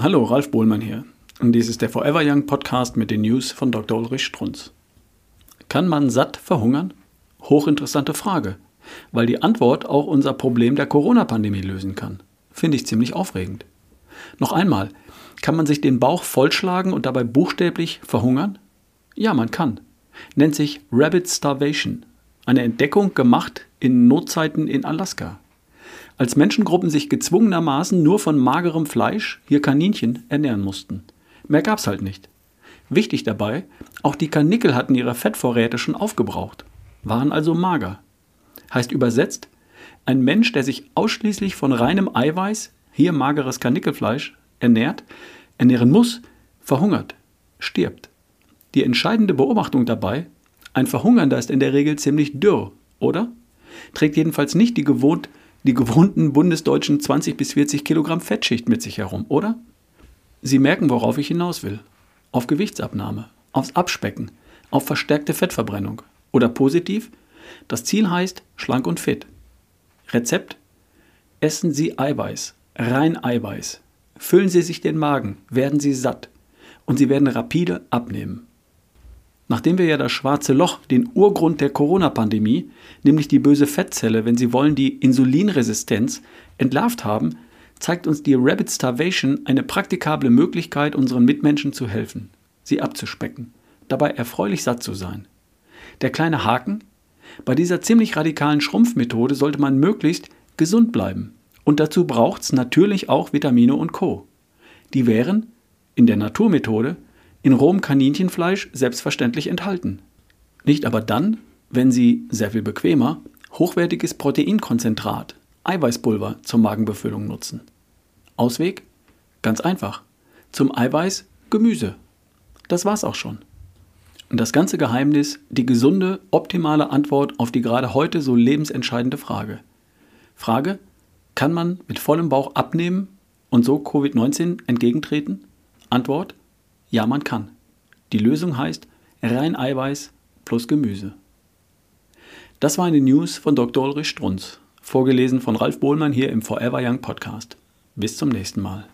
Hallo, Ralf Bohlmann hier. Und dies ist der Forever Young Podcast mit den News von Dr. Ulrich Strunz. Kann man satt verhungern? Hochinteressante Frage, weil die Antwort auch unser Problem der Corona-Pandemie lösen kann. Finde ich ziemlich aufregend. Noch einmal, kann man sich den Bauch vollschlagen und dabei buchstäblich verhungern? Ja, man kann. Nennt sich Rabbit Starvation. Eine Entdeckung gemacht in Notzeiten in Alaska als Menschengruppen sich gezwungenermaßen nur von magerem Fleisch, hier Kaninchen, ernähren mussten. Mehr gab's halt nicht. Wichtig dabei, auch die Kanickel hatten ihre Fettvorräte schon aufgebraucht, waren also mager. Heißt übersetzt, ein Mensch, der sich ausschließlich von reinem Eiweiß, hier mageres Kanickelfleisch, ernährt, ernähren muss, verhungert, stirbt. Die entscheidende Beobachtung dabei, ein Verhungernder ist in der Regel ziemlich dürr, oder? Trägt jedenfalls nicht die gewohnt die gewohnten bundesdeutschen 20 bis 40 Kilogramm Fettschicht mit sich herum, oder? Sie merken, worauf ich hinaus will. Auf Gewichtsabnahme, aufs Abspecken, auf verstärkte Fettverbrennung. Oder positiv, das Ziel heißt schlank und fit. Rezept? Essen Sie Eiweiß, rein Eiweiß. Füllen Sie sich den Magen, werden Sie satt und Sie werden rapide abnehmen. Nachdem wir ja das schwarze Loch, den Urgrund der Corona-Pandemie, nämlich die böse Fettzelle, wenn Sie wollen, die Insulinresistenz, entlarvt haben, zeigt uns die Rabbit Starvation eine praktikable Möglichkeit, unseren Mitmenschen zu helfen, sie abzuspecken, dabei erfreulich satt zu sein. Der kleine Haken? Bei dieser ziemlich radikalen Schrumpfmethode sollte man möglichst gesund bleiben. Und dazu braucht es natürlich auch Vitamine und Co. Die wären in der Naturmethode in rohem Kaninchenfleisch selbstverständlich enthalten. Nicht aber dann, wenn Sie, sehr viel bequemer, hochwertiges Proteinkonzentrat, Eiweißpulver zur Magenbefüllung nutzen. Ausweg? Ganz einfach. Zum Eiweiß Gemüse. Das war's auch schon. Und das ganze Geheimnis, die gesunde, optimale Antwort auf die gerade heute so lebensentscheidende Frage. Frage, kann man mit vollem Bauch abnehmen und so Covid-19 entgegentreten? Antwort, ja, man kann. Die Lösung heißt rein Eiweiß plus Gemüse. Das war eine News von Dr. Ulrich Strunz, vorgelesen von Ralf Bohlmann hier im Forever Young Podcast. Bis zum nächsten Mal.